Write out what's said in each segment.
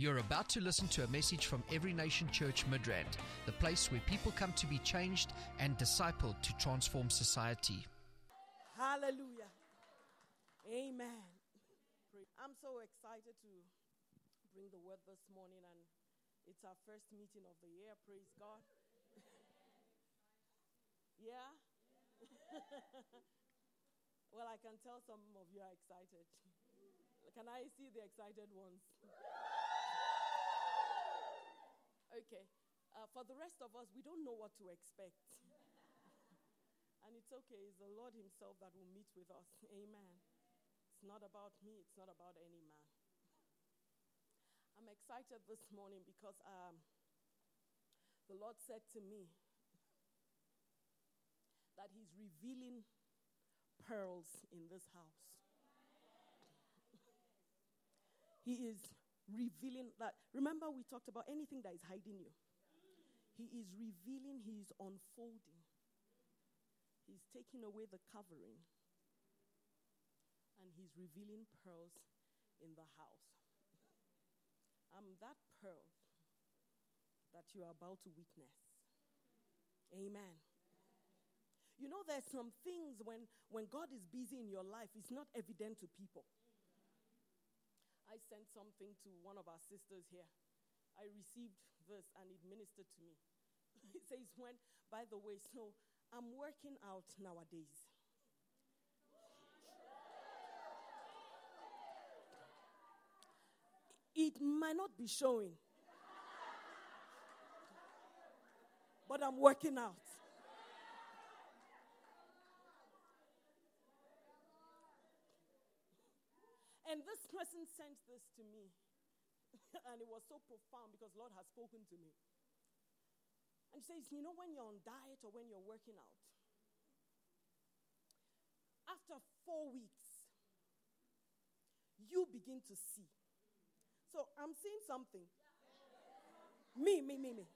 You're about to listen to a message from Every Nation Church Midrand, the place where people come to be changed and discipled to transform society. Hallelujah. Amen. I'm so excited to bring the word this morning, and it's our first meeting of the year. Praise God. yeah? well, I can tell some of you are excited. Can I see the excited ones? Okay. Uh, for the rest of us, we don't know what to expect. and it's okay. It's the Lord Himself that will meet with us. Amen. It's not about me, it's not about any man. I'm excited this morning because um, the Lord said to me that He's revealing pearls in this house. he is revealing that. Remember, we talked about anything that is hiding you. He is revealing, he is unfolding. He's taking away the covering. And he's revealing pearls in the house. I'm that pearl that you are about to witness. Amen. You know, there's some things when, when God is busy in your life, it's not evident to people. I sent something to one of our sisters here. I received this and it ministered to me. it says, when, by the way, so I'm working out nowadays. It might not be showing, but I'm working out. And this person sent this to me. and it was so profound because Lord has spoken to me. And she says, You know, when you're on diet or when you're working out, after four weeks, you begin to see. So I'm seeing something. Me, me, me, me.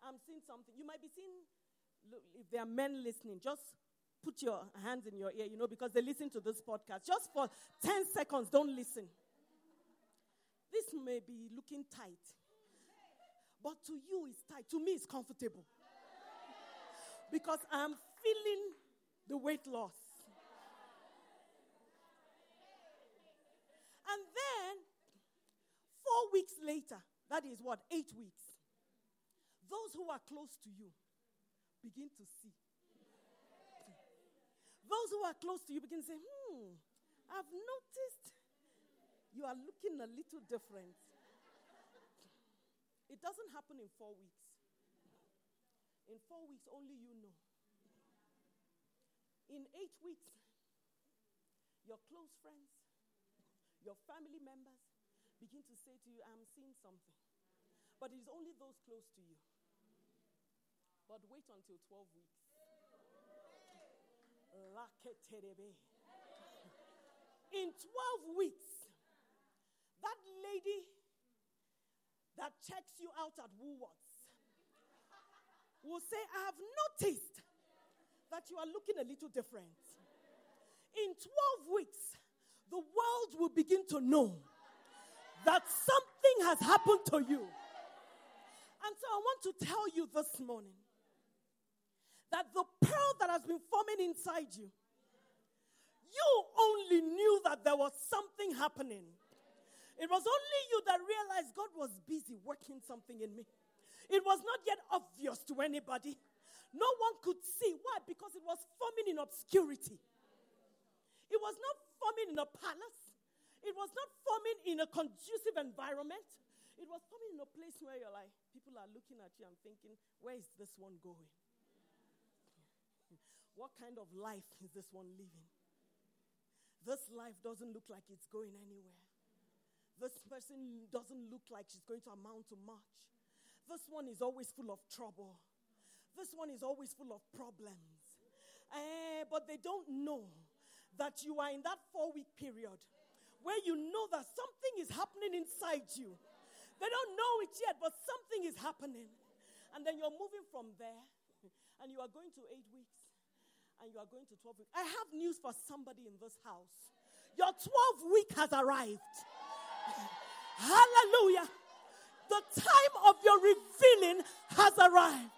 I'm seeing something. You might be seeing, look, if there are men listening, just put your hands in your ear, you know, because they listen to this podcast. Just for 10 seconds, don't listen. This may be looking tight, but to you it's tight. To me, it's comfortable. Because I'm feeling the weight loss. And then, four weeks later, that is what, eight weeks, those who are close to you begin to see those who are close to you begin to say, hmm, I've noticed you are looking a little different. It doesn't happen in four weeks. In four weeks, only you know. In eight weeks, your close friends, your family members begin to say to you, I'm seeing something. But it's only those close to you. But wait until 12 weeks. In 12 weeks, that lady that checks you out at Woolworths will say, I have noticed that you are looking a little different. In 12 weeks, the world will begin to know that something has happened to you. And so I want to tell you this morning that the pearl that has been forming inside you, you only knew that there was something happening. It was only you that realized God was busy working something in me. It was not yet obvious to anybody. No one could see. Why? Because it was forming in obscurity. It was not forming in a palace. It was not forming in a conducive environment. It was forming in a place where you're like, people are looking at you and thinking, where is this one going? What kind of life is this one living? This life doesn't look like it's going anywhere. This person doesn't look like she's going to amount to much. This one is always full of trouble. This one is always full of problems. Eh, but they don't know that you are in that four week period where you know that something is happening inside you. They don't know it yet, but something is happening. And then you're moving from there and you are going to eight weeks and you are going to 12 weeks. I have news for somebody in this house. Your 12 week has arrived. Hallelujah. The time of your revealing has arrived.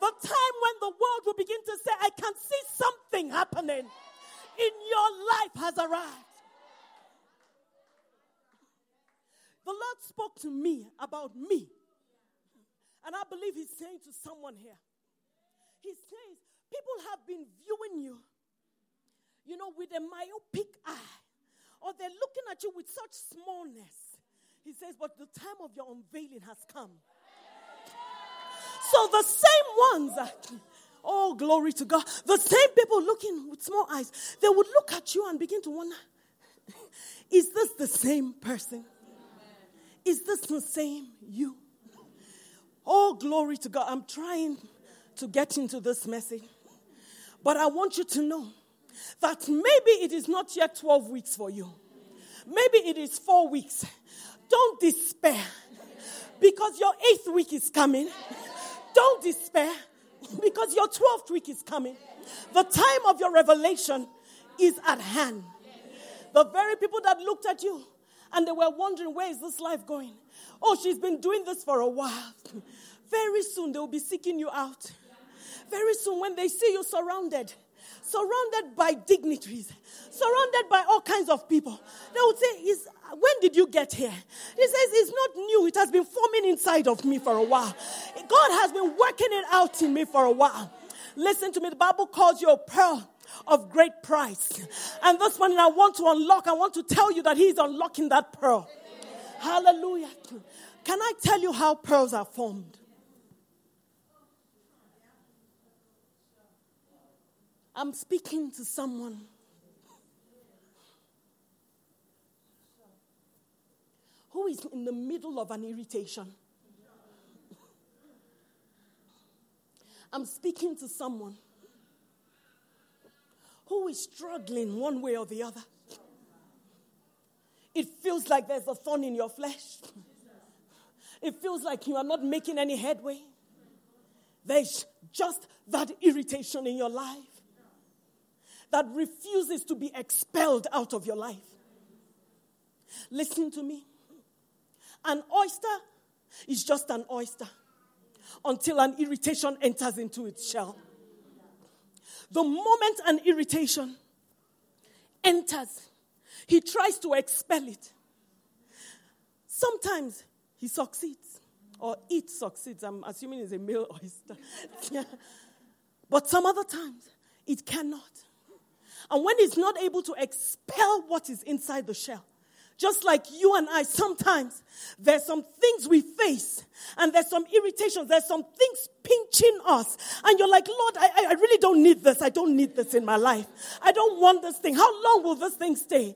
The time when the world will begin to say, I can see something happening in your life has arrived. The Lord spoke to me about me. And I believe He's saying to someone here, He says, people have been viewing you, you know, with a myopic eye, or they're looking at you with such smallness. He says, but the time of your unveiling has come. So the same ones, oh, glory to God, the same people looking with small eyes, they would look at you and begin to wonder, is this the same person? Is this the same you? Oh, glory to God. I'm trying to get into this message. But I want you to know that maybe it is not yet 12 weeks for you. Maybe it is four weeks. Don't despair because your eighth week is coming. Don't despair because your 12th week is coming. The time of your revelation is at hand. The very people that looked at you and they were wondering, where is this life going? Oh, she's been doing this for a while. Very soon they will be seeking you out. Very soon, when they see you surrounded, surrounded by dignitaries, surrounded by all kinds of people, they would say, Is, When did you get here? He says, It's not new. It has been forming inside of me for a while. God has been working it out in me for a while. Listen to me. The Bible calls you a pearl of great price. And this morning I want to unlock, I want to tell you that He's unlocking that pearl. Hallelujah. Can I tell you how pearls are formed? I'm speaking to someone who is in the middle of an irritation. I'm speaking to someone who is struggling one way or the other. It feels like there's a thorn in your flesh. It feels like you are not making any headway. There's just that irritation in your life that refuses to be expelled out of your life. Listen to me. An oyster is just an oyster until an irritation enters into its shell. The moment an irritation enters, he tries to expel it. Sometimes he succeeds, or it succeeds. I'm assuming it's a male oyster. But some other times, it cannot. And when it's not able to expel what is inside the shell, just like you and I, sometimes there's some things we face and there's some irritations, there's some things pinching us. And you're like, Lord, I, I really don't need this. I don't need this in my life. I don't want this thing. How long will this thing stay?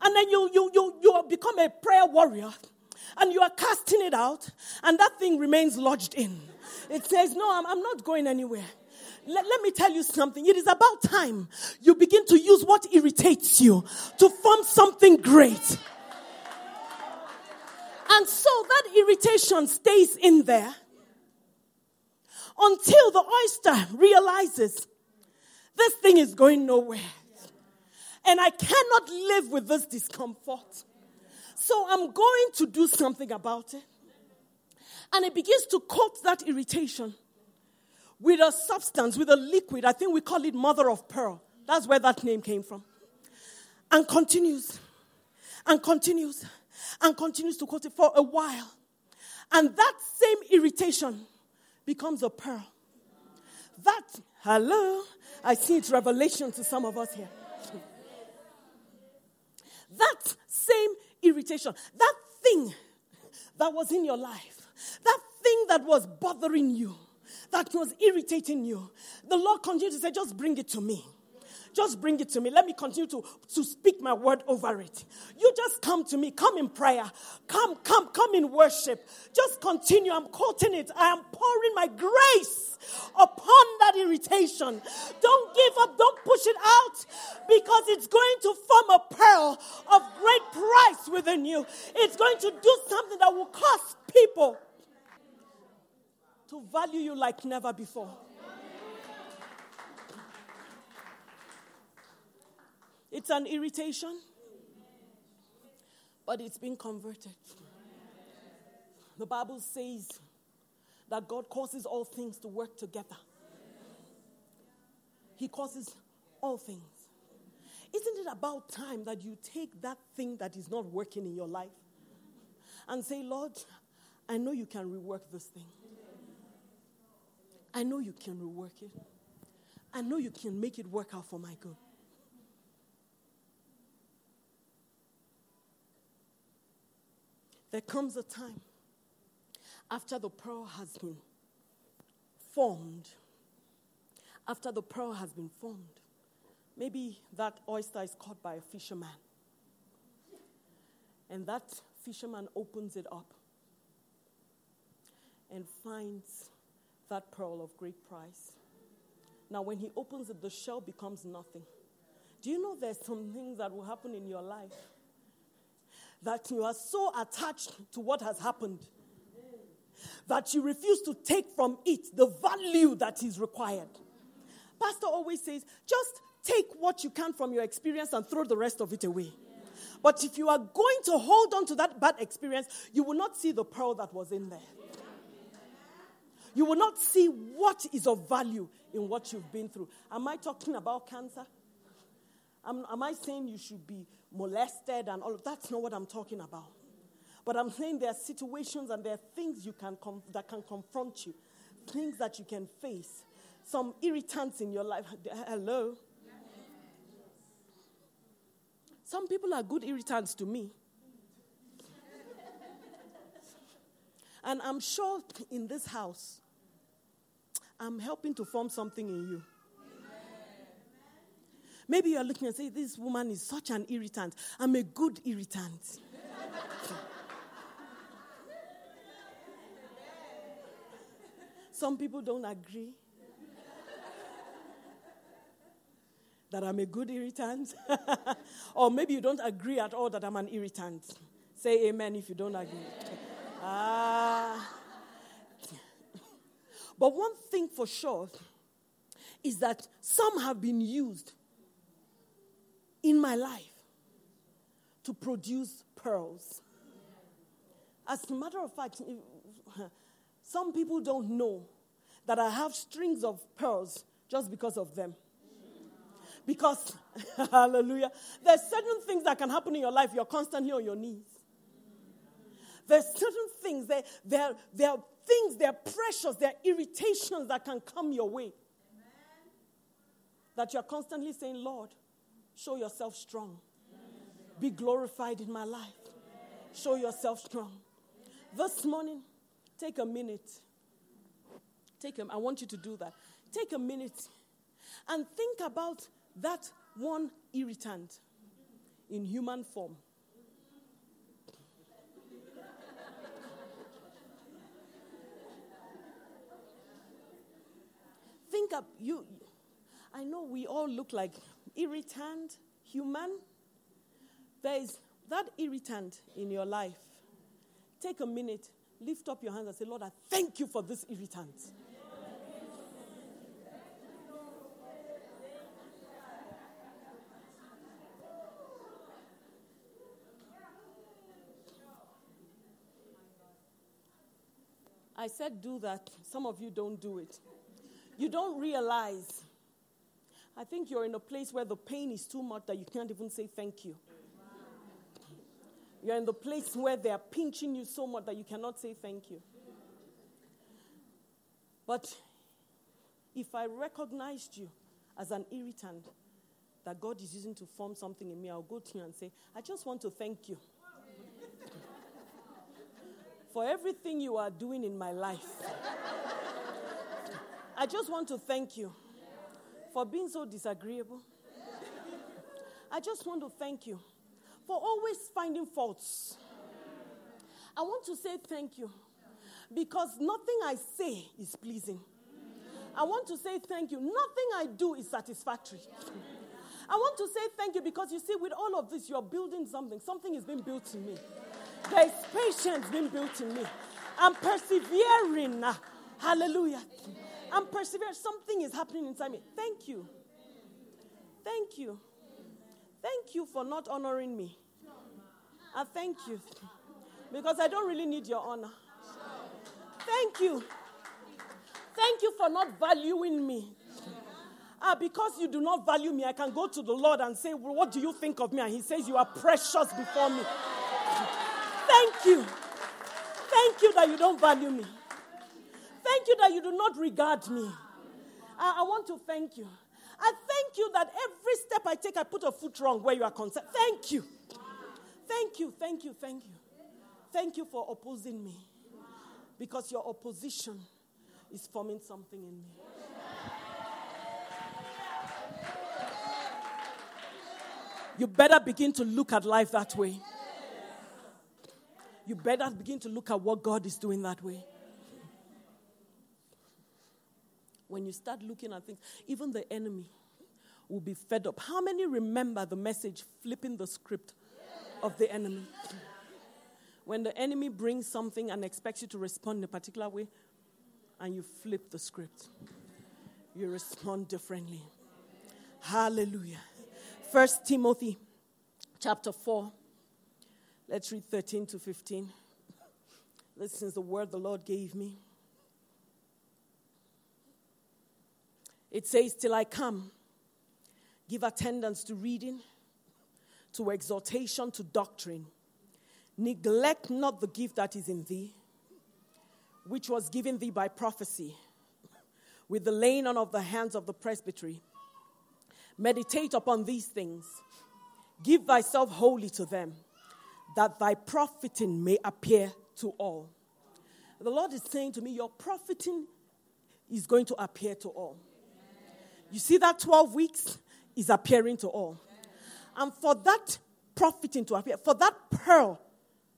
And then you, you, you, you become a prayer warrior and you are casting it out and that thing remains lodged in. It says, No, I'm, I'm not going anywhere. Let, let, me tell you something. It is about time you begin to use what irritates you to form something great. And so that irritation stays in there until the oyster realizes this thing is going nowhere. And I cannot live with this discomfort. So I'm going to do something about it. And it begins to coat that irritation with a substance, with a liquid. I think we call it mother of pearl. That's where that name came from. And continues, and continues, and continues to quote it for a while. And that same irritation becomes a pearl. That, hello, I see it's revelation to some of us here. That same irritation, that thing that was in your life, that thing that was bothering you, that was irritating you, the Lord continued to say, just bring it to me. Just bring it to me. Let me continue to, to speak my word over it. You just come to me. Come in prayer. Come, come, come in worship. Just continue. I'm quoting it. I am pouring my grace upon that irritation. Don't give up. Don't push it out because it's going to form a pearl of great price within you. It's going to do something that will cost people to value you like never before. It's an irritation. but it's been converted. The Bible says that God causes all things to work together. He causes all things. Isn't it about time that you take that thing that is not working in your life and say, Lord, I know you can rework this thing. I know you can rework it. I know you can make it work out for my good. There comes a time after the pearl has been formed, after the pearl has been formed, maybe that oyster is caught by a fisherman. And that fisherman opens it up and finds that pearl of great price. Now, when he opens it, the shell becomes nothing. Do you know there's some things that will happen in your life that you are so attached to what has happened that you refuse to take from it the value that is required? Pastor always says, just take what you can from your experience and throw the rest of it away. But if you are going to hold on to that bad experience, you will not see the pearl that was in there you will not see what is of value in what you've been through. Am I talking about cancer? Am, am I saying you should be molested and all of that's not what I'm talking about. But I'm saying there are situations and there are things you can com- that can confront you, things that you can face, some irritants in your life. Hello? Some people are good irritants to me. And I'm sure in this house, I'm helping to form something in you. Maybe you're looking and say, This woman is such an irritant. I'm a good irritant. Some people don't agree that I'm a good irritant. or maybe you don't agree at all that I'm an irritant. Say amen if you don't agree. Ah. But one thing for sure is that some have been used in my life to produce pearls. As a matter of fact, some people don't know that I have strings of pearls just because of them. Because, hallelujah, there's certain things that can happen in your life, you're constantly on your knees. There's certain things, there, are things, there are pressures, are irritations that can come your way. Amen. That you're constantly saying, Lord, show yourself strong. Be glorified in my life. Show yourself strong. This morning, take a minute. Take a, I want you to do that. Take a minute and think about that one irritant in human form think of you. I know we all look like irritant, human. There is that irritant in your life. Take a minute, lift up your hands and say, Lord, I thank you for this irritant. I said, do that. Some of you don't do it you don't realize. I think you're in a place where the pain is too much that you can't even say thank you. You're in the place where they are pinching you so much that you cannot say thank you. But if I recognized you as an irritant that God is using to form something in me, I'll go to you and say, I just want to thank you for everything you are doing in my life. I just want to thank you for being so disagreeable. I just want to thank you for always finding faults. I want to say thank you because nothing I say is pleasing. I want to say thank you. Nothing I do is satisfactory. I want to say thank you because you see, with all of this, you're building something. Something is being built in me. There is patience being built in me. I'm persevering. Hallelujah. I'm persevering. Something is happening inside me. Thank you. Thank you. Thank you for not honoring me. I thank you. Because I don't really need your honor. Thank you. Thank you for not valuing me. Ah, because you do not value me, I can go to the Lord and say, well, What do you think of me? And He says, You are precious before me. Thank you. Thank you that you don't value me. Thank you that you do not regard me. I, I want to thank you. I thank you that every step I take, I put a foot wrong where you are concerned. Thank you. Thank you, thank you, thank you. Thank you for opposing me. Because your opposition is forming something in me. You better begin to look at life that way. You better begin to look at what God is doing that way. When you start looking at things, even the enemy will be fed up. How many remember the message flipping the script of the enemy? When the enemy brings something and expects you to respond in a particular way, and you flip the script, you respond differently. Hallelujah. First Timothy chapter 4. Let's read 13 to 15. This is the word the Lord gave me. It says, Till I come, give attendance to reading, to exhortation, to doctrine. Neglect not the gift that is in thee, which was given thee by prophecy, with the laying on of the hands of the presbytery. Meditate upon these things. Give thyself wholly to them, that thy profiting may appear to all. The Lord is saying to me, Your profiting is going to appear to all. You see that 12 weeks is appearing to all. And for that profiting to appear, for that pearl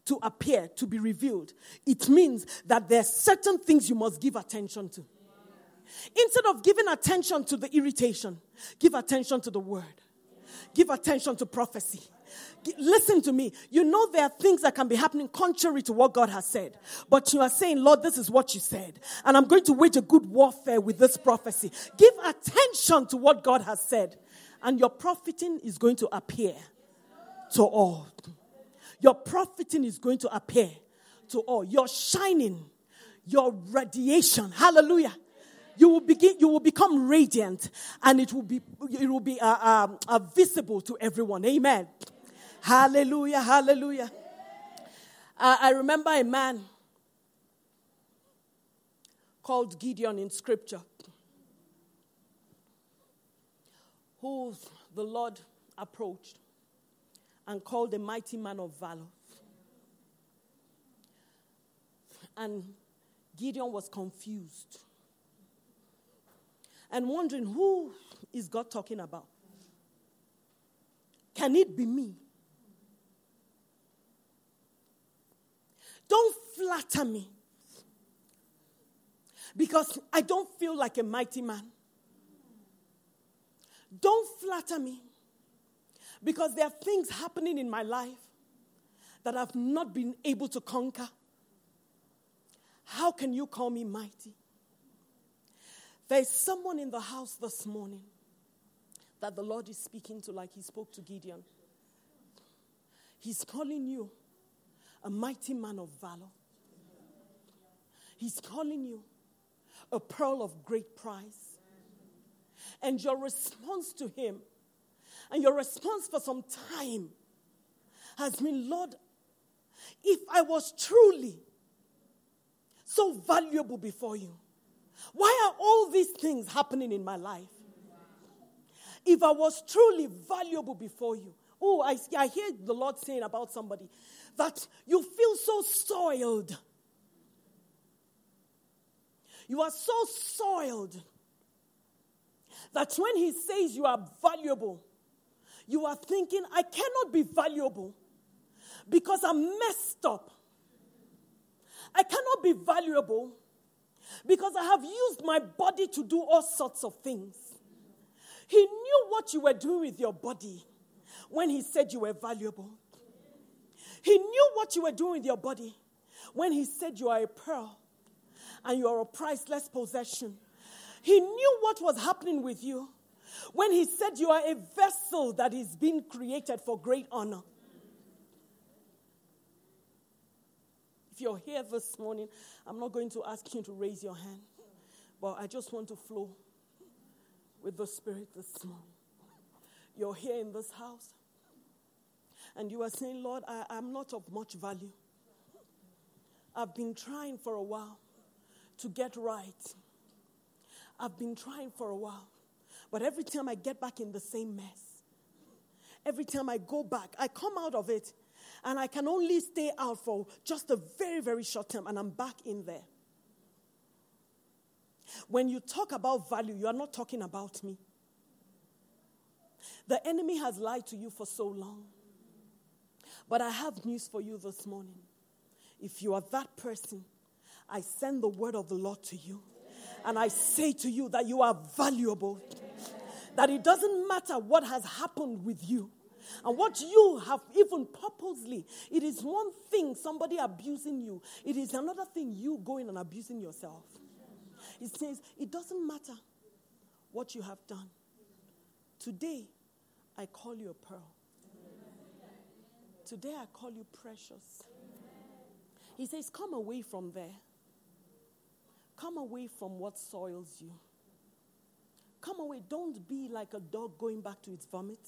to appear, to be revealed, it means that there are certain things you must give attention to. Instead of giving attention to the irritation, give attention to the word. Give attention to prophecy. Listen to me. You know there are things that can be happening contrary to what God has said. But you are saying, Lord, this is what you said. And I'm going to wage a good warfare with this prophecy. Give attention to what God has said. And your profiting is going to appear to all. Your profiting is going to appear to all. Your shining, your radiation. Hallelujah you will begin you will become radiant and it will be it will be uh, uh, uh, visible to everyone amen hallelujah hallelujah uh, i remember a man called gideon in scripture who the lord approached and called a mighty man of valor and gideon was confused and wondering who is God talking about? Can it be me? Don't flatter me because I don't feel like a mighty man. Don't flatter me because there are things happening in my life that I've not been able to conquer. How can you call me mighty? There's someone in the house this morning that the Lord is speaking to, like He spoke to Gideon. He's calling you a mighty man of valor. He's calling you a pearl of great price. And your response to Him, and your response for some time, has been Lord, if I was truly so valuable before you, why are all these things happening in my life? If I was truly valuable before you, oh, I, I hear the Lord saying about somebody that you feel so soiled. You are so soiled that when He says you are valuable, you are thinking, I cannot be valuable because I'm messed up. I cannot be valuable because I have used my body to do all sorts of things. He knew what you were doing with your body when he said you were valuable. He knew what you were doing with your body when he said you are a pearl and you are a priceless possession. He knew what was happening with you when he said you are a vessel that is being created for great honor. If you're here this morning, I'm not going to ask you to raise your hand, but I just want to flow with the Spirit this morning. You're here in this house, and you are saying, Lord, I, am not of much value. I've been trying for a while to get right. I've been trying for a while. But every time I get back in the same mess, every time I go back, I come out of it and I can only stay out for just a very, very short time and I'm back in there. When you talk about value, you are not talking about me. The enemy has lied to you for so long. But I have news for you this morning. If you are that person, I send the word of the Lord to you. And I say to you that you are valuable. That it doesn't matter what has happened with you. And what you have even purposely, it is one thing somebody abusing you, it is another thing you going and abusing yourself. It says, it doesn't matter what you have done. Today, I call you a pearl. Today, I call you precious. He says, Come away from there. Come away from what soils you. Come away. Don't be like a dog going back to its vomit.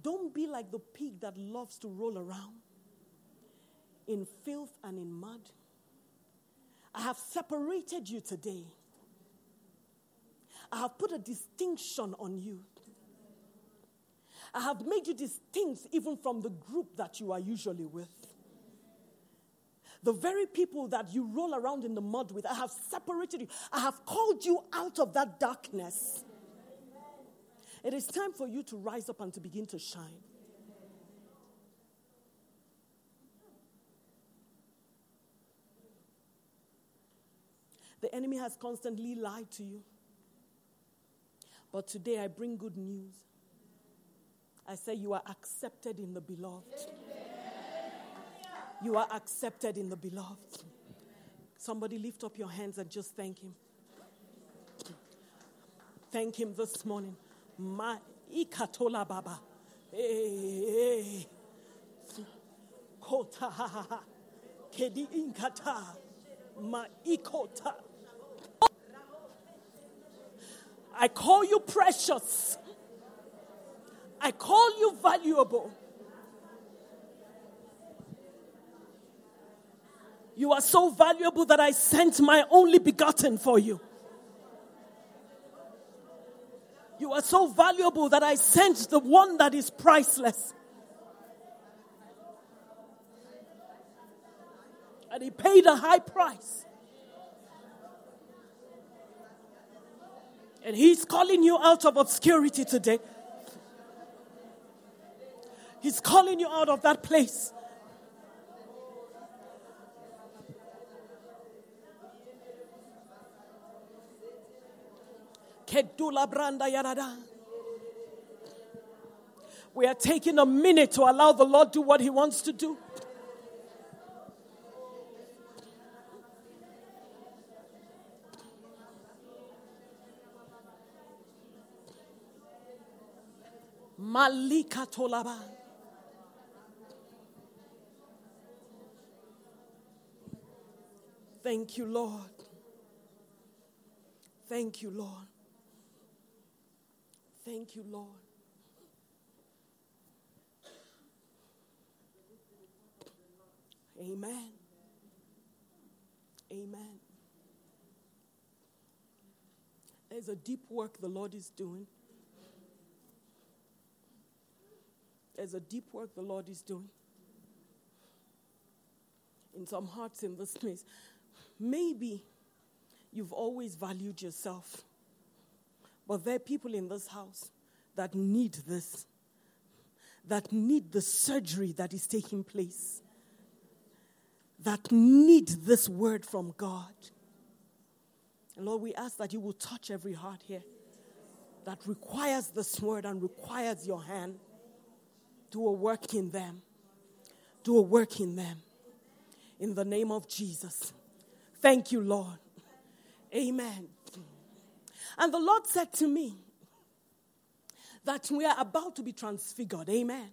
Don't be like the pig that loves to roll around in filth and in mud. I have separated you today. I have put a distinction on you. I have made you distinct even from the group that you are usually with. The very people that you roll around in the mud with, I have separated you. I have called you out of that darkness. It is time for you to rise up and to begin to shine. The enemy has constantly lied to you. But today I bring good news. I say you are accepted in the beloved. You are accepted in the beloved. Somebody lift up your hands and just thank him. Thank him this morning. Ma ikatola baba. Kota Kedi inkata. Ma ikota. I call you precious. I call you valuable. You are so valuable that I sent my only begotten for you. You are so valuable that I sent the one that is priceless. And he paid a high price. And he's calling you out of obscurity today. He's calling you out of that place. We are taking a minute to allow the Lord do what He wants to do. Malika Tolaba. Thank you, Lord. Thank you, Lord. Thank you, Lord. Amen. Amen. There's a deep work the Lord is doing. There's a deep work the Lord is doing in some hearts in this place. Maybe you've always valued yourself, but there are people in this house that need this, that need the surgery that is taking place, that need this word from God. And Lord, we ask that you will touch every heart here that requires this word and requires your hand. Do a work in them. Do a work in them. In the name of Jesus. Thank you, Lord. Amen. And the Lord said to me that we are about to be transfigured. Amen.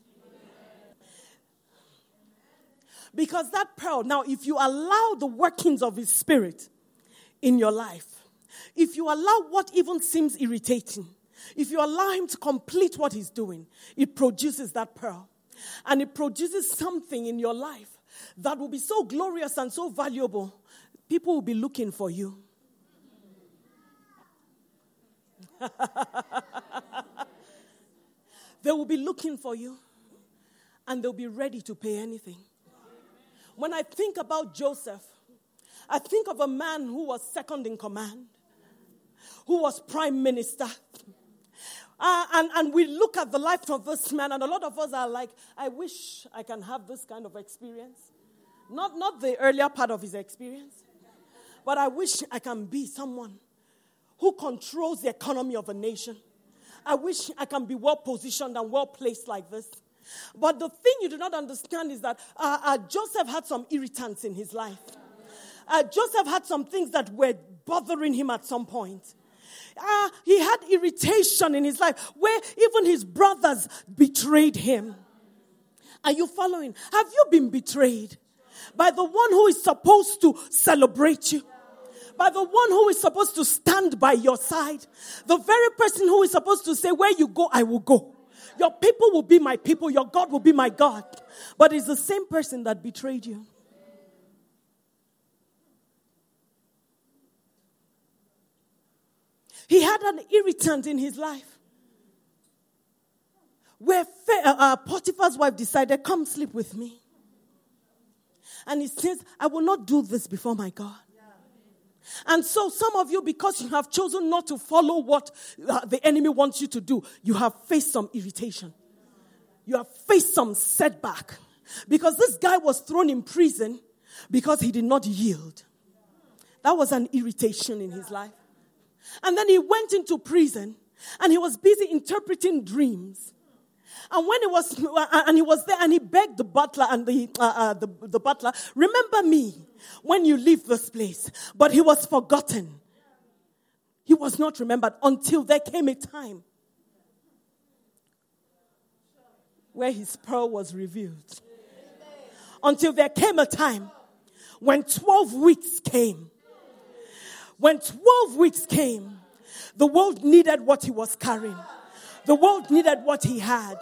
Because that pearl, now, if you allow the workings of His Spirit in your life, if you allow what even seems irritating, if you allow Him to complete what He's doing, it produces that pearl. And it produces something in your life that will be so glorious and so valuable, people will be looking for you. they will be looking for you and they'll be ready to pay anything. When I think about Joseph, I think of a man who was second in command, who was prime minister. Uh, and, and we look at the life of this man, and a lot of us are like, I wish I can have this kind of experience. Not, not the earlier part of his experience, but I wish I can be someone who controls the economy of a nation. I wish I can be well positioned and well placed like this. But the thing you do not understand is that uh, uh, Joseph had some irritants in his life. Uh, Joseph had some things that were bothering him at some point. Uh, he had irritation in his life where even his brothers betrayed him. Are you following? Have you been betrayed by the one who is supposed to celebrate you? By the one who is supposed to stand by your side? The very person who is supposed to say, Where you go, I will go. Your people will be my people, your God will be my God. But it's the same person that betrayed you. He had an irritant in his life. Where uh, uh, Potiphar's wife decided, Come sleep with me. And he says, I will not do this before my God. And so, some of you, because you have chosen not to follow what uh, the enemy wants you to do, you have faced some irritation. You have faced some setback. Because this guy was thrown in prison because he did not yield. That was an irritation in his life. And then he went into prison and he was busy interpreting dreams. And when he was, and he was there and he begged the butler and the, uh, uh, the, the butler, remember me when you leave this place. But he was forgotten. He was not remembered until there came a time where his pearl was revealed. Until there came a time when 12 weeks came. When 12 weeks came, the world needed what he was carrying. The world needed what he had.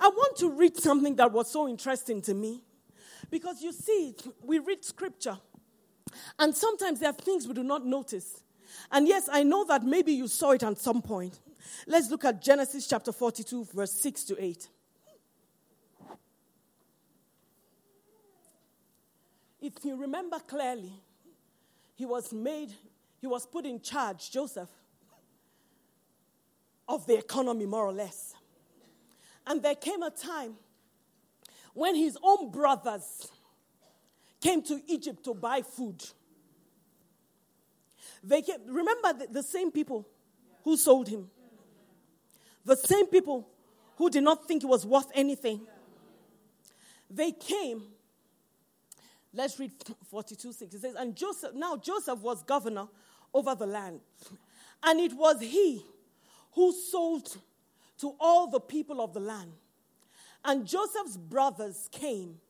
I want to read something that was so interesting to me. Because you see, we read scripture, and sometimes there are things we do not notice. And yes, I know that maybe you saw it at some point. Let's look at Genesis chapter 42, verse 6 to 8. If you remember clearly, he was made, he was put in charge, Joseph, of the economy, more or less. And there came a time when his own brothers came to Egypt to buy food. They came, remember the, the same people who sold him, the same people who did not think it was worth anything. They came. Let's read 42 6. It says, And Joseph, now Joseph was governor over the land. And it was he who sold to all the people of the land and Joseph's brothers came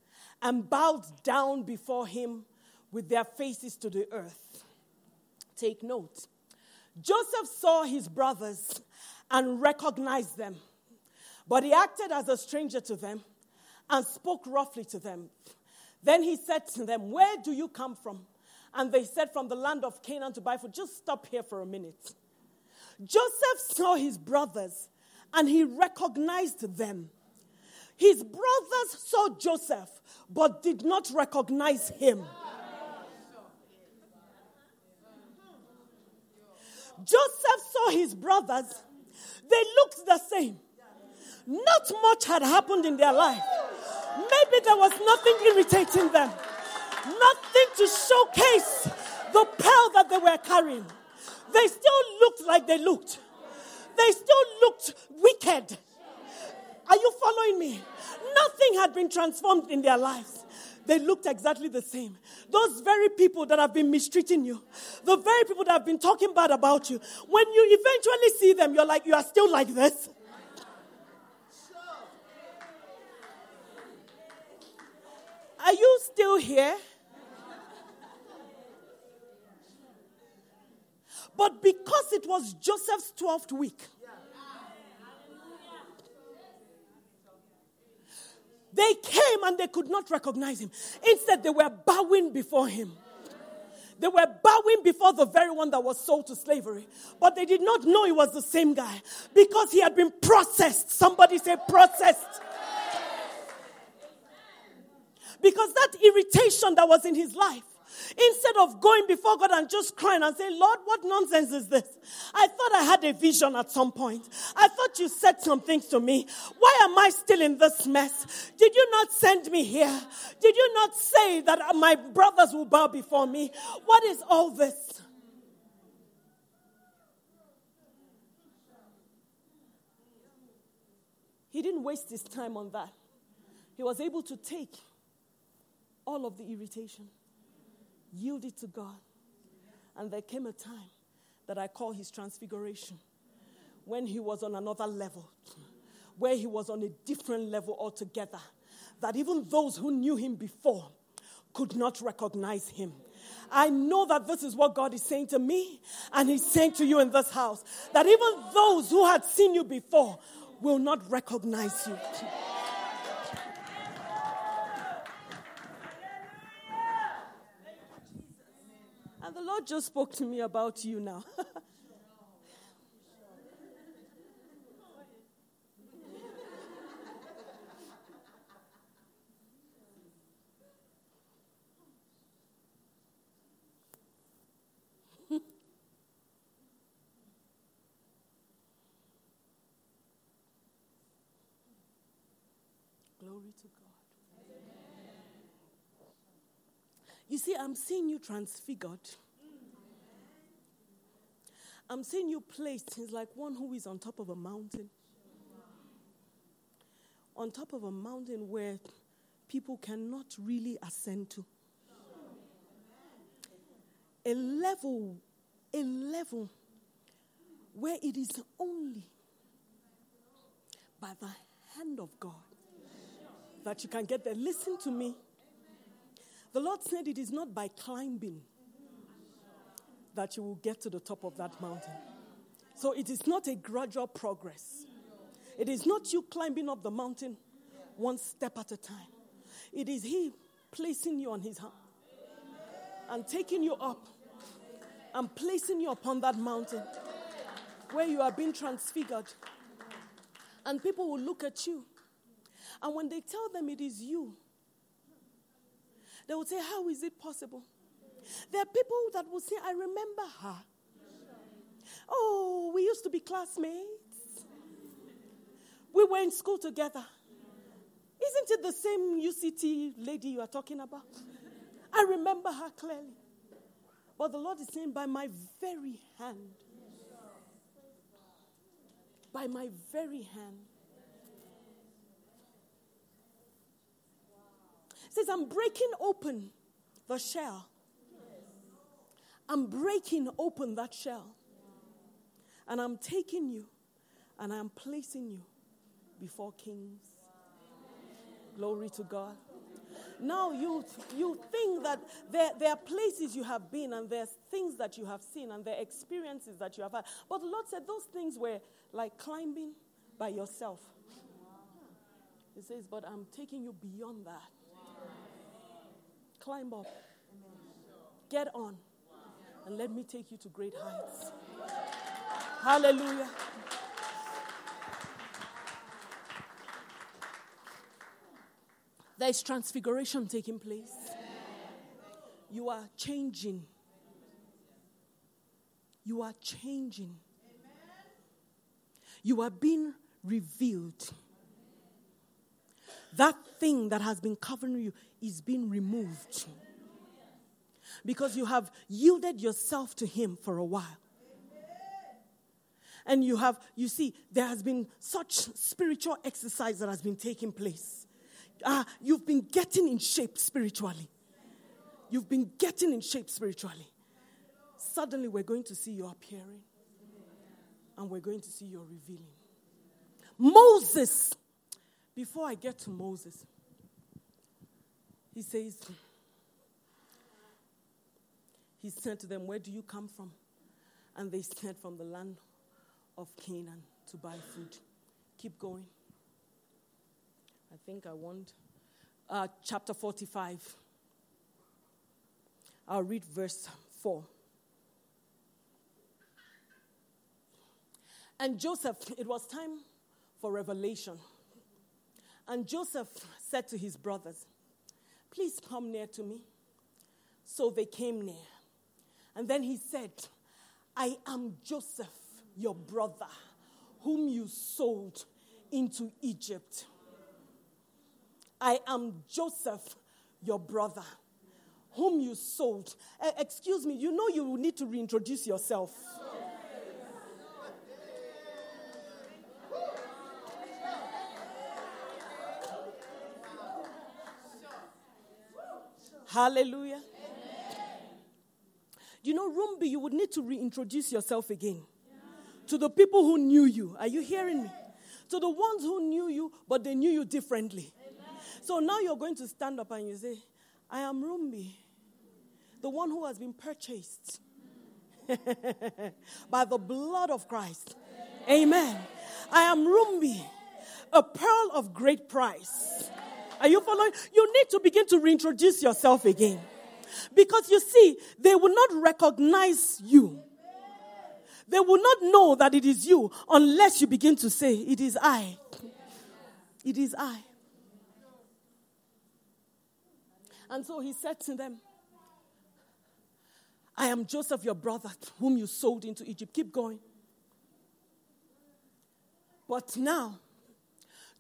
and bowed down before him with their faces to the earth. Take note. Joseph saw his brothers and recognized them, but he acted as a stranger to them and spoke roughly to them. Then he said to them, Where do you come from? And they said, From the land of Canaan to buy food. Just stop here for a minute. Joseph saw his brothers and he recognized them. His brothers saw Joseph but did not recognize him. Joseph saw his brothers, they looked the same. Not much had happened in their life. Maybe there was nothing irritating them, nothing to showcase the pearl that they were carrying. They still looked like they looked, they still looked wicked. Are you following me? Nothing had been transformed in their lives. They looked exactly the same. Those very people that have been mistreating you, the very people that have been talking bad about you, when you eventually see them, you're like, you are still like this. Are you still here? But because it was Joseph's 12th week, they came and they could not recognize him. Instead, they were bowing before him. They were bowing before the very one that was sold to slavery. But they did not know he was the same guy because he had been processed. Somebody say processed. Because that irritation that was in his life Instead of going before God and just crying and saying, Lord, what nonsense is this? I thought I had a vision at some point. I thought you said some things to me. Why am I still in this mess? Did you not send me here? Did you not say that my brothers will bow before me? What is all this? He didn't waste his time on that. He was able to take all of the irritation Yield it to God. And there came a time that I call his transfiguration when he was on another level, where he was on a different level altogether. That even those who knew him before could not recognize him. I know that this is what God is saying to me, and He's saying to you in this house that even those who had seen you before will not recognize you. Lord just spoke to me about you now. Glory to God. You see, I'm seeing you transfigured. I'm seeing you placed He's like one who is on top of a mountain. On top of a mountain where people cannot really ascend to. A level, a level where it is only by the hand of God that you can get there. Listen to me. The Lord said it is not by climbing that you will get to the top of that mountain. So it is not a gradual progress. It is not you climbing up the mountain one step at a time. It is He placing you on His hand and taking you up and placing you upon that mountain where you are being transfigured. And people will look at you. And when they tell them it is you, they will say, How is it possible? There are people that will say, I remember her. Oh, we used to be classmates. We were in school together. Isn't it the same UCT lady you are talking about? I remember her clearly. But the Lord is saying, by my very hand, by my very hand, says, I'm breaking open the shell I'm breaking open that shell. And I'm taking you and I'm placing you before kings. Glory to God. Now you, you think that there, there are places you have been and there's things that you have seen and there are experiences that you have had. But the Lord said those things were like climbing by yourself. He says, but I'm taking you beyond that. Climb up. Get on and let me take you to great heights. Hallelujah. There is transfiguration taking place. You are changing. You are changing. You are being revealed. That thing that has been covering you is being removed because you have yielded yourself to Him for a while. And you have, you see, there has been such spiritual exercise that has been taking place. Uh, you've been getting in shape spiritually. You've been getting in shape spiritually. Suddenly, we're going to see your appearing and we're going to see your revealing. Moses, before I get to Moses, he says, he said to them, Where do you come from? And they said, From the land of Canaan to buy food. Keep going. I think I want uh, chapter 45. I'll read verse 4. And Joseph, it was time for revelation. And Joseph said to his brothers, Please come near to me. So they came near. And then he said, I am Joseph, your brother, whom you sold into Egypt. I am Joseph, your brother, whom you sold. Uh, excuse me, you know you need to reintroduce yourself. Hallelujah. You know, Rumbi, you would need to reintroduce yourself again to the people who knew you. Are you hearing me? To the ones who knew you, but they knew you differently. So now you're going to stand up and you say, I am Rumbi, the one who has been purchased by the blood of Christ. Amen. I am Rumbi, a pearl of great price. Are you following? You need to begin to reintroduce yourself again. Because you see, they will not recognize you. They will not know that it is you unless you begin to say, It is I. It is I. And so he said to them, I am Joseph, your brother, whom you sold into Egypt. Keep going. But now,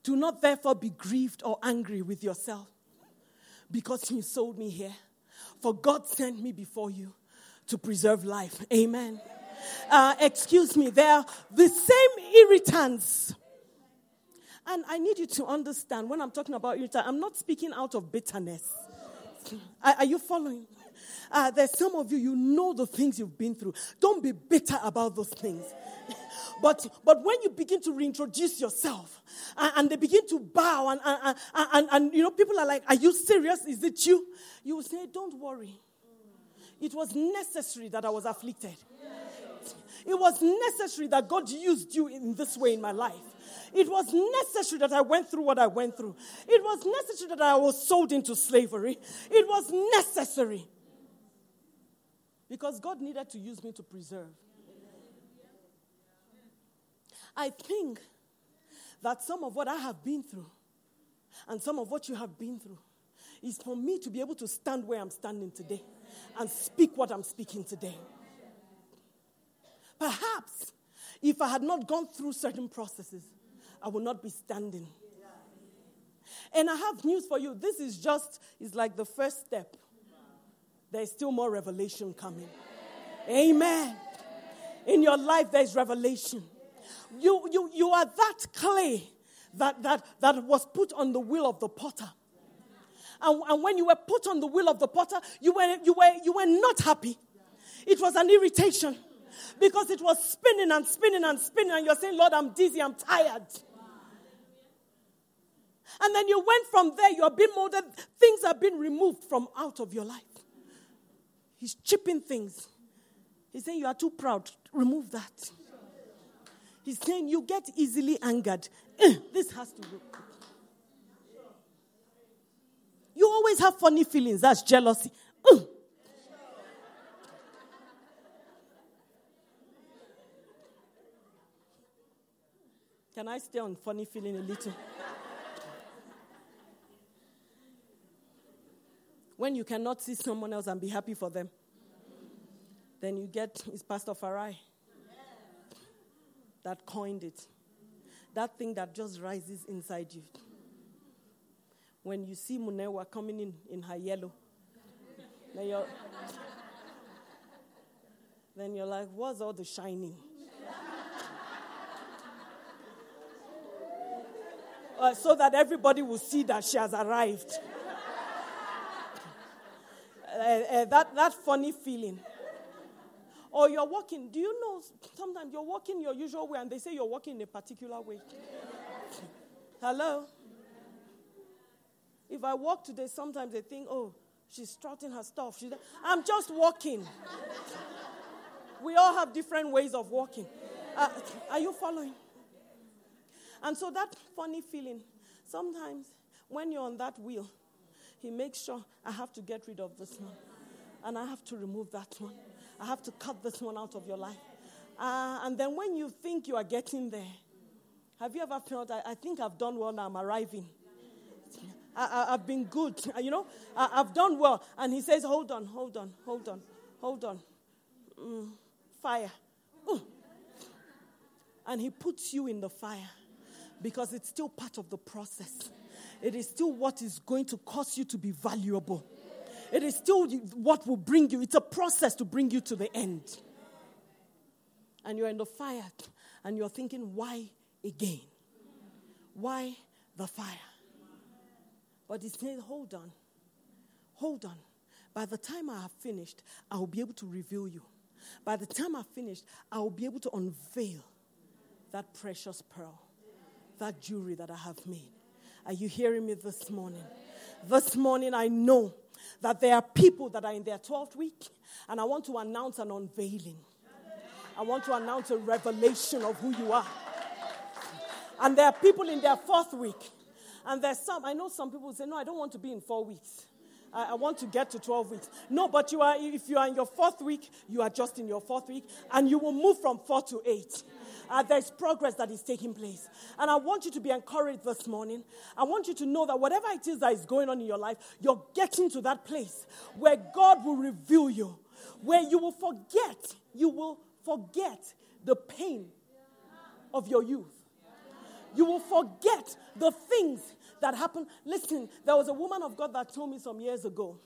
do not therefore be grieved or angry with yourself because you sold me here. For God sent me before you to preserve life. Amen. Uh, excuse me, they're the same irritants. And I need you to understand when I'm talking about irritant, I'm not speaking out of bitterness. Are, are you following? Uh, there's some of you, you know the things you've been through. Don't be bitter about those things. But, but when you begin to reintroduce yourself and, and they begin to bow and, and, and, and, you know, people are like, are you serious? Is it you? You will say, don't worry. It was necessary that I was afflicted. It was necessary that God used you in this way in my life. It was necessary that I went through what I went through. It was necessary that I was sold into slavery. It was necessary. Because God needed to use me to preserve. I think that some of what I have been through and some of what you have been through is for me to be able to stand where I'm standing today and speak what I'm speaking today. Perhaps if I had not gone through certain processes, I would not be standing. And I have news for you. This is just, is like the first step. There's still more revelation coming. Amen. In your life, there's revelation. You, you, you are that clay that, that, that was put on the wheel of the potter. And, and when you were put on the wheel of the potter, you were, you, were, you were not happy. It was an irritation because it was spinning and spinning and spinning, and you're saying, Lord, I'm dizzy, I'm tired. And then you went from there, you have been molded, things have been removed from out of your life. He's chipping things. He's saying, You are too proud. Remove that. He's saying you get easily angered. Eh, this has to go. You always have funny feelings. That's jealousy. Eh. Can I stay on funny feeling a little? when you cannot see someone else and be happy for them, then you get, it's Pastor Farai that coined it. That thing that just rises inside you. When you see Munewa coming in in her yellow, then you're, then you're like, what's all the shining? Uh, so that everybody will see that she has arrived. Uh, uh, that, that funny feeling. Or you're walking. Do you know sometimes you're walking your usual way and they say you're walking in a particular way? Hello? If I walk today, sometimes they think, oh, she's strutting her stuff. She's, I'm just walking. we all have different ways of walking. Uh, are you following? And so that funny feeling, sometimes when you're on that wheel, he makes sure I have to get rid of this one. And I have to remove that one. I have to cut this one out of your life. Uh, and then when you think you are getting there, have you ever felt, I, I think I've done well now, I'm arriving. I, have been good, you know, I, have done well. And he says, Hold on, hold on, hold on, hold on. Mm, fire. And he puts you in the fire because it's still part of the process. It is still what is going to cause you to be valuable. It is still what will bring you, it's a process to bring you to the end. And you're in the fire and you're thinking, why again? Why the fire? But he said, hold on, hold on. By the time I have finished, I will be able to reveal you. By the time I've finished, I will be able to unveil that precious pearl, that jewelry that I have made. Are you hearing me this morning? This morning, I know that there are people that are in their 12th week, and I want to announce an unveiling. I want to announce a revelation of who you are. And there are people in their fourth week, and there's some, I know some people say, No, I don't want to be in four weeks. I, I want to get to 12 weeks. No, but you are, if you are in your fourth week, you are just in your fourth week, and you will move from four to eight. Uh, there's progress that is taking place. And I want you to be encouraged this morning. I want you to know that whatever it is that is going on in your life, you're getting to that place where God will reveal you, where you will forget, you will forget the pain of your youth. You will forget the things that happened. Listen, there was a woman of God that told me some years ago.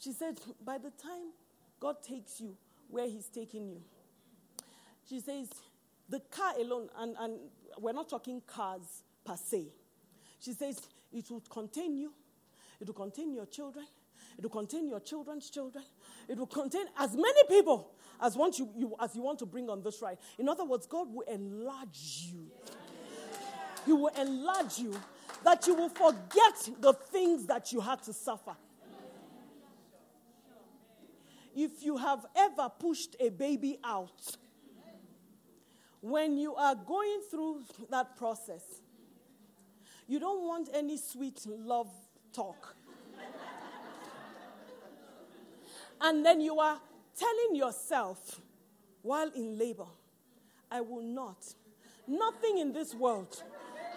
She said, By the time God takes you where He's taking you, she says, the car alone, and, and we're not talking cars per se. She says it will contain you, it will contain your children, it will contain your children's children, it will contain as many people as, want you, you, as you want to bring on this ride. In other words, God will enlarge you. He will enlarge you that you will forget the things that you had to suffer. If you have ever pushed a baby out, when you are going through that process, you don't want any sweet love talk. and then you are telling yourself while in labor, I will not. Nothing in this world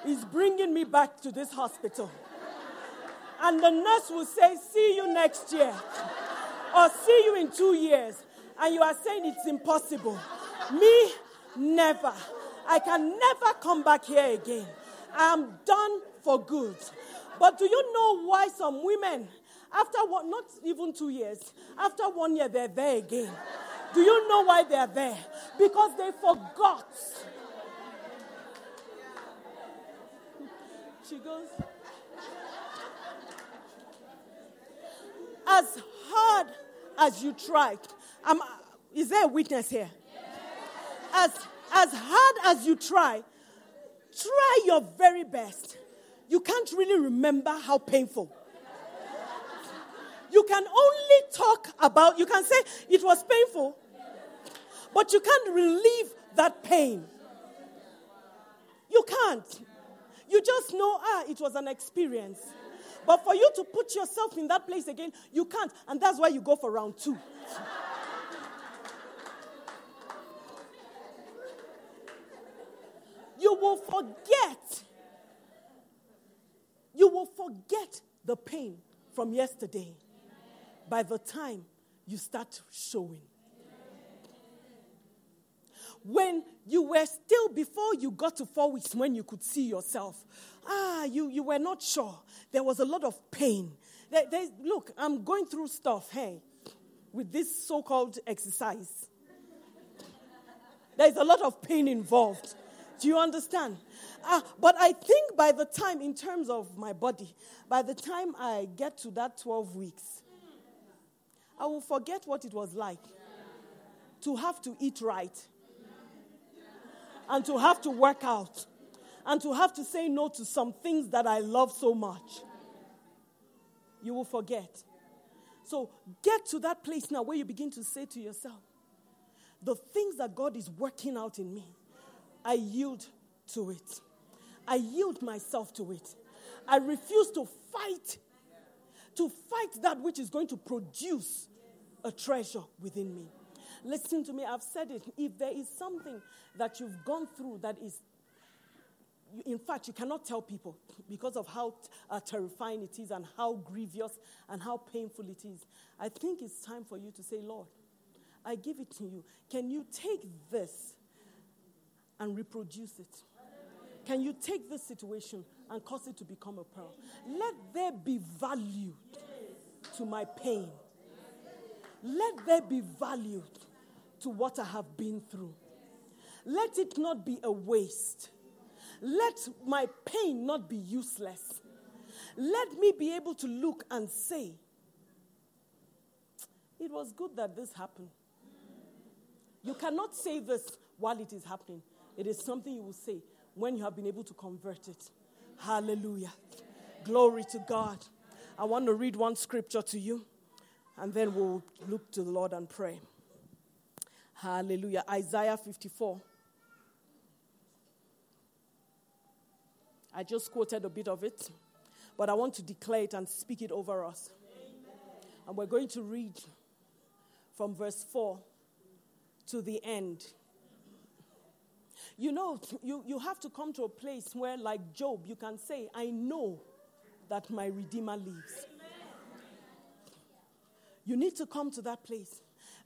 is bringing me back to this hospital. And the nurse will say, See you next year, or see you in two years. And you are saying it's impossible. Me, Never. I can never come back here again. I'm done for good. But do you know why some women, after what, not even two years, after one year, they're there again? Do you know why they're there? Because they forgot. She goes, as hard as you tried, um, is there a witness here? As, as hard as you try, try your very best. You can't really remember how painful. You can only talk about, you can say it was painful, but you can't relieve that pain. You can't. You just know, ah, it was an experience. But for you to put yourself in that place again, you can't. And that's why you go for round two. You will forget. You will forget the pain from yesterday by the time you start showing. When you were still, before you got to four weeks, when you could see yourself, ah, you, you were not sure. There was a lot of pain. There, look, I'm going through stuff, hey, with this so called exercise. There's a lot of pain involved. Do you understand? Uh, but I think by the time, in terms of my body, by the time I get to that 12 weeks, I will forget what it was like to have to eat right and to have to work out and to have to say no to some things that I love so much. you will forget. So get to that place now where you begin to say to yourself, the things that God is working out in me, I yield to it. I yield myself to it. I refuse to fight, to fight that which is going to produce a treasure within me. Listen to me, I've said it. If there is something that you've gone through that is, in fact, you cannot tell people because of how uh, terrifying it is and how grievous and how painful it is, I think it's time for you to say, Lord, I give it to you. Can you take this and reproduce it? Can you take this situation and cause it to become a pearl? Let there be value to my pain. Let there be value to what I have been through. Let it not be a waste. Let my pain not be useless. Let me be able to look and say, It was good that this happened. You cannot say this while it is happening. It is something you will say when you have been able to convert it. Hallelujah. Glory to God. I want to read one scripture to you, and then we'll look to the Lord and pray. Hallelujah. Isaiah 54. I just quoted a bit of it, but I want to declare it and speak it over us. Amen. And we're going to read from verse 4 to the end. You know, you, you have to come to a place where, like Job, you can say, I know that my Redeemer lives. You need to come to that place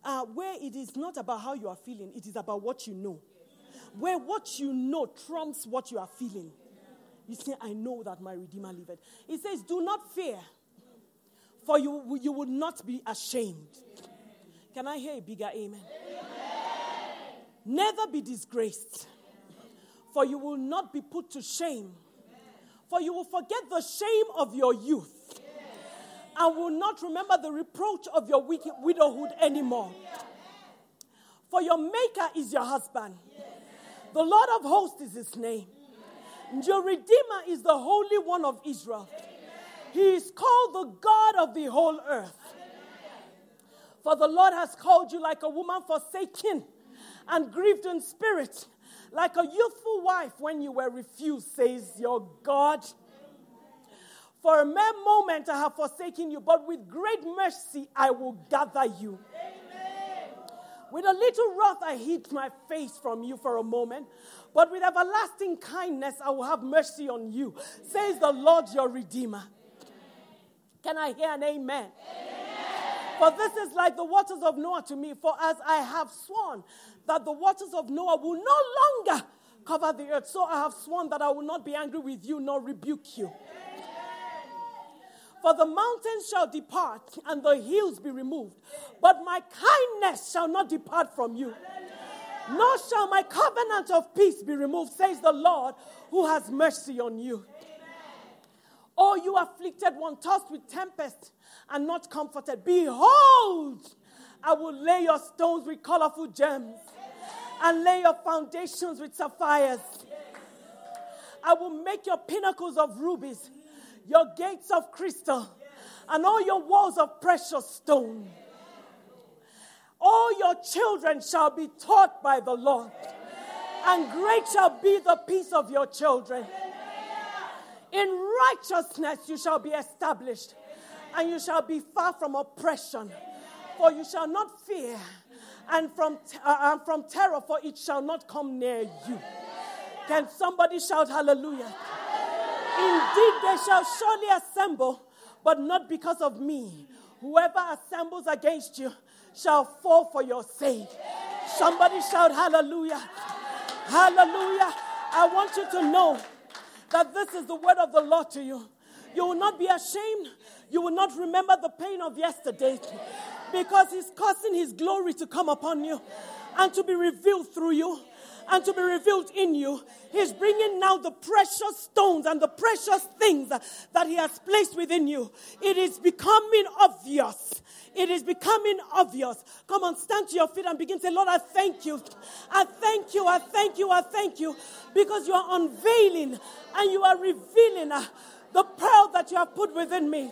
uh, where it is not about how you are feeling, it is about what you know. Where what you know trumps what you are feeling. You say, I know that my Redeemer liveth. He says, Do not fear, for you, you will not be ashamed. Can I hear a bigger amen? amen? Never be disgraced, for you will not be put to shame. For you will forget the shame of your youth and will not remember the reproach of your widowhood anymore. For your Maker is your husband. The Lord of hosts is his name. and Your Redeemer is the Holy One of Israel. He is called the God of the whole earth. For the Lord has called you like a woman forsaken and grieved in spirit, like a youthful wife when you were refused, says your God. For a mere moment I have forsaken you, but with great mercy I will gather you. Amen. With a little wrath I hid my face from you for a moment, but with everlasting kindness I will have mercy on you, says the Lord your Redeemer. Can I hear an amen? amen? For this is like the waters of Noah to me, for as I have sworn that the waters of Noah will no longer cover the earth, so I have sworn that I will not be angry with you nor rebuke you. For the mountains shall depart and the hills be removed, but my kindness shall not depart from you. Nor shall my covenant of peace be removed, says the Lord, who has mercy on you. Oh, you afflicted one, tossed with tempest and not comforted. Behold, I will lay your stones with colorful gems and lay your foundations with sapphires. I will make your pinnacles of rubies your gates of crystal, and all your walls of precious stone. All your children shall be taught by the Lord, and great shall be the peace of your children. In righteousness you shall be established, and you shall be far from oppression, for you shall not fear, and from, uh, and from terror, for it shall not come near you. Can somebody shout hallelujah? Indeed, they shall surely assemble, but not because of me. Whoever assembles against you shall fall for your sake. Somebody shout hallelujah. Hallelujah. I want you to know that this is the word of the Lord to you. You will not be ashamed. You will not remember the pain of yesterday because He's causing His glory to come upon you and to be revealed through you and to be revealed in you. He's bringing now the precious stones and the precious things that He has placed within you. It is becoming obvious. It is becoming obvious. Come on, stand to your feet and begin to say, Lord, I thank you. I thank you. I thank you. I thank you. Because you are unveiling and you are revealing the pearl that you have put within me.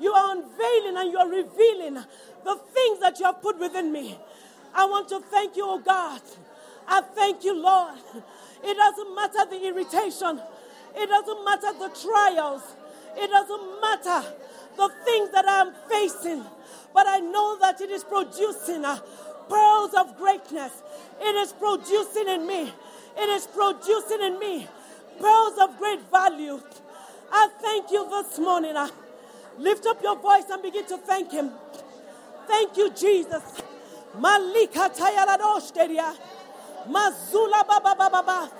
You are unveiling and you are revealing the things that you have put within me. I want to thank you, oh God. I thank you, Lord. It doesn't matter the irritation, it doesn't matter the trials, it doesn't matter the things that I'm facing, but I know that it is producing uh, pearls of greatness. It is producing in me. It is producing in me pearls of great value. I thank you this morning. Lift up your voice and begin to thank Him. Thank you, Jesus. Malika tayaladoshderia. Mazula baba baba baba.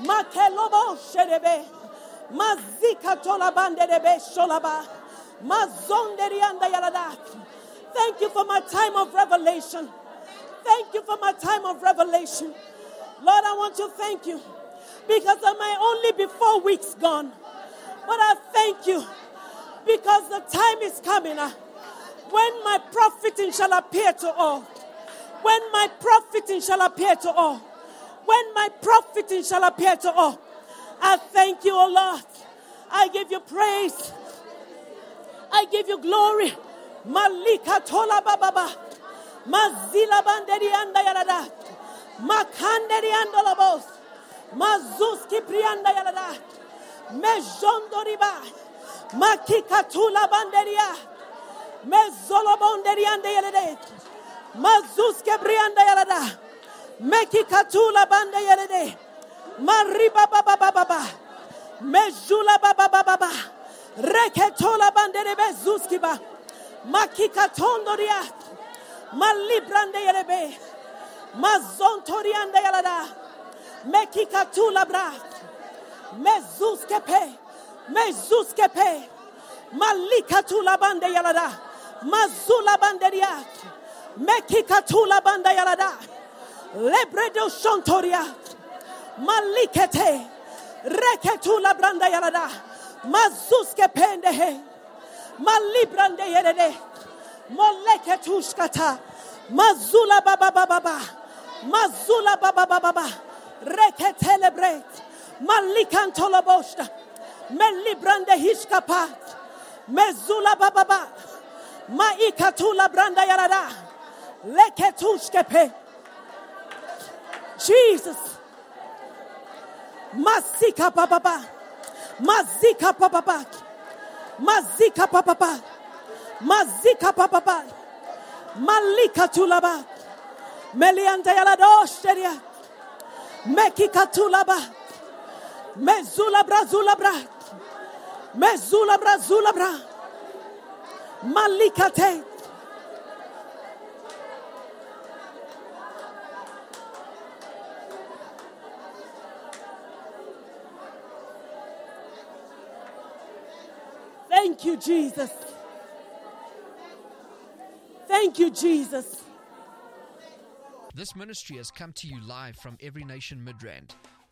Makelobo shedebe. Mazika tola banderebe sholaba. Mazonderianda yalada. Thank you for my time of revelation. Thank you for my time of revelation. Lord, I want to thank you because my only before weeks gone. But I thank you because the time is coming uh, when my profiting shall appear to all. When my profiting shall appear to all. When my profiting shall appear to all. I thank you, O Lord. I give you praise. I give you glory. Malika tola bababa. Mazila banderi anda yarada. Makanderi anda labos. Mazuski prianda yarada. Mejondoriba. Makika tula banderia. Mezolo bonderi anda yarade. Mazuske brianda yarada. Mekika tula banda yarade. Mariba baba baba baba. Mejula baba baba baba. Reketola bandere bezuskiba. Makika tondoria. Malibrande yerebe. Mazontorianda yalada. Mekika tula bra. Mezuskepe. Mezuskepe. Malika tula bande yalada. Mazula banderia. Mekika tula banda yalada. Lebredo shontoria. Malikete. Reketula branda yalada. Mazuske pendehe. Malibrande yerede. Moleke tushkata. Mazula baba baba baba. Mazula baba baba baba. Reketele bret. Melibrande hishkapat. Mezula baba baba. Maikatula branda yarada. Leketushkepe. Jesus. Masika baba baba. Mazika papa. Mazika papa. Mazika papa. Malika tulaba. Melianta yaladosteria. Mekika tulaba. Mezula brazula bra. Mezula brazula bra. Malika te. Thank you, Jesus. Thank you, Jesus. This ministry has come to you live from Every Nation Midrand.